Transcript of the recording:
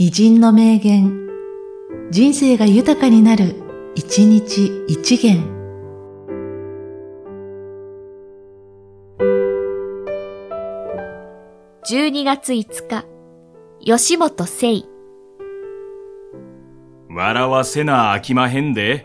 偉人の名言、人生が豊かになる、一日一元。12月5日、吉本聖。笑わせなあきまへんで。